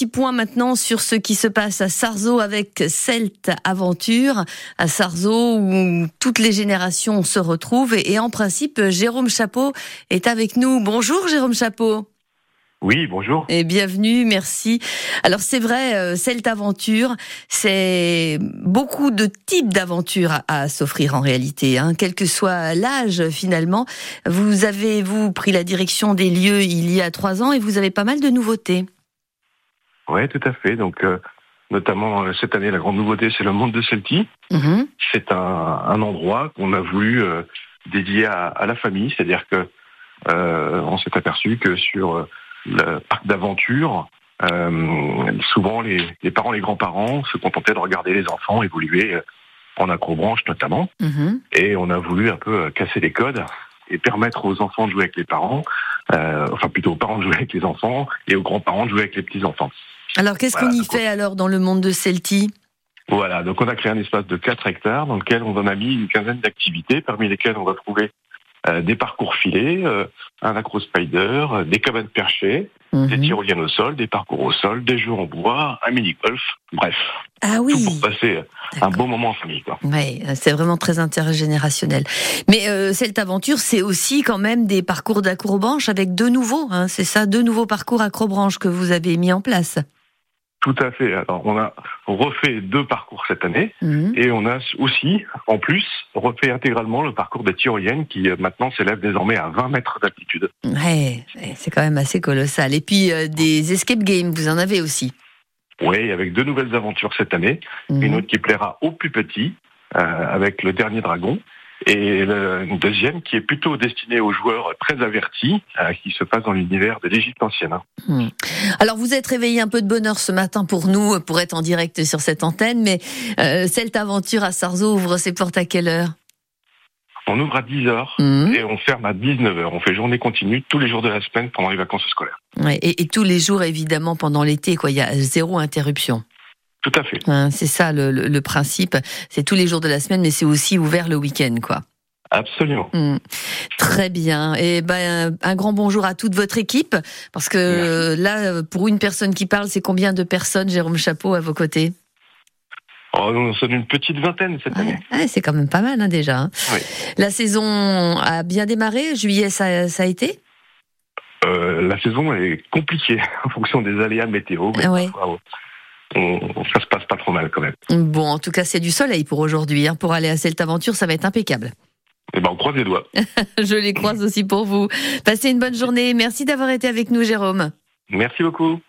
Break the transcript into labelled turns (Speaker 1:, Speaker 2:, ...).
Speaker 1: petit point maintenant sur ce qui se passe à Sarzeau avec Celt Aventure. À Sarzeau où toutes les générations se retrouvent et, en principe Jérôme Chapeau est avec nous. Bonjour Jérôme Chapeau.
Speaker 2: Oui, bonjour.
Speaker 1: Et bienvenue, merci. Alors c'est vrai, euh, Celt Aventure, c'est beaucoup de types d'aventures à, s'offrir en réalité, hein, quel que soit l'âge finalement. Vous avez, vous, pris la direction des lieux il y a trois ans et vous avez pas mal de nouveautés.
Speaker 2: Oui, tout à fait. Donc, euh, notamment euh, cette année, la grande nouveauté, c'est le monde de Celti. Mhm. C'est un, endroit qu'on a voulu dédier à, la famille, c'est-à-dire que on s'est aperçu que sur le parc d'aventure, euh, souvent les, parents, les grands-parents se contentaient de regarder les enfants évoluer euh, en acrobranche notamment. Mhm. Et on a voulu un peu euh, casser les codes et permettre aux enfants de jouer avec les parents, enfin plutôt aux parents de jouer avec les enfants et aux grands-parents de jouer avec les petits-enfants.
Speaker 1: Alors qu'est-ce qu'on y fait alors dans le monde de Celti
Speaker 2: Voilà, donc on a créé un espace de 4 hectares dans lequel on en a mis une quinzaine d'activités, parmi lesquelles on va trouver euh, des parcours filés, euh, un acro spider, euh, des cabanes perchées, des mhm. tyroliennes au sol, des parcours au sol, des jeux en bois, un mini golf, bref.
Speaker 1: Ah oui.
Speaker 2: Tout pour passer un bon moment en famille.
Speaker 1: Oui, c'est vraiment très intergénérationnel. Mais cette aventure, c'est aussi quand même des parcours d'acrobranche avec deux nouveaux. Hein, c'est ça, deux nouveaux parcours acrobranche que vous avez mis en place.
Speaker 2: Tout à fait. Alors, on a refait deux parcours cette année mhm. et on a aussi, en plus, refait intégralement le parcours des tyroliennes qui euh, maintenant s'élève désormais à 20 mètres d'altitude.
Speaker 1: Ouais, c'est quand même assez colossal. Et puis, euh, des escape games, vous en avez aussi
Speaker 2: Oui, avec deux nouvelles aventures cette année. Mhm. Une autre qui plaira aux plus petits, euh, avec le dernier dragon, et le deuxième qui est plutôt destiné aux joueurs très avertis, euh, qui se passe dans l'univers de l'Égypte ancienne.
Speaker 1: Hmm. Alors vous êtes réveillé un peu de bonheur ce matin pour nous, pour être en direct sur cette antenne, mais euh, cette aventure à Sarzeau ouvre ses portes à quelle heure?
Speaker 2: On ouvre à 10h hmm. et on ferme à 19h. On fait journée continue tous les jours de la semaine pendant les vacances scolaires.
Speaker 1: et, et, tous les jours, évidemment, pendant l'été, quoi. Il y a zéro interruption.
Speaker 2: Tout à fait.
Speaker 1: Hein, c'est ça le, principe. C'est tous les jours de la semaine, mais c'est aussi ouvert le week-end, quoi.
Speaker 2: Absolument.
Speaker 1: Hmm. Très bien. Et ben un grand bonjour à toute votre équipe, parce que là, pour une personne qui parle, c'est combien de personnes, Jérôme Chapeau, à vos côtés?
Speaker 2: Oh, on sommes une petite vingtaine cette année.
Speaker 1: c'est quand même pas mal hein, déjà. Hein. La saison a bien démarré. Juillet, ça, a été?
Speaker 2: Euh, la saison est compliquée en fonction des aléas météo. Mais ça se passe pas trop mal quand même.
Speaker 1: Bon, en tout cas, c'est du soleil pour aujourd'hui. Hein. Pour aller à cette aventure, ça va être impeccable.
Speaker 2: Eh ben, on croise les doigts.
Speaker 1: Je les croise aussi pour vous. Passez une bonne journée. Merci d'avoir été avec nous, Jérôme.
Speaker 2: Merci beaucoup.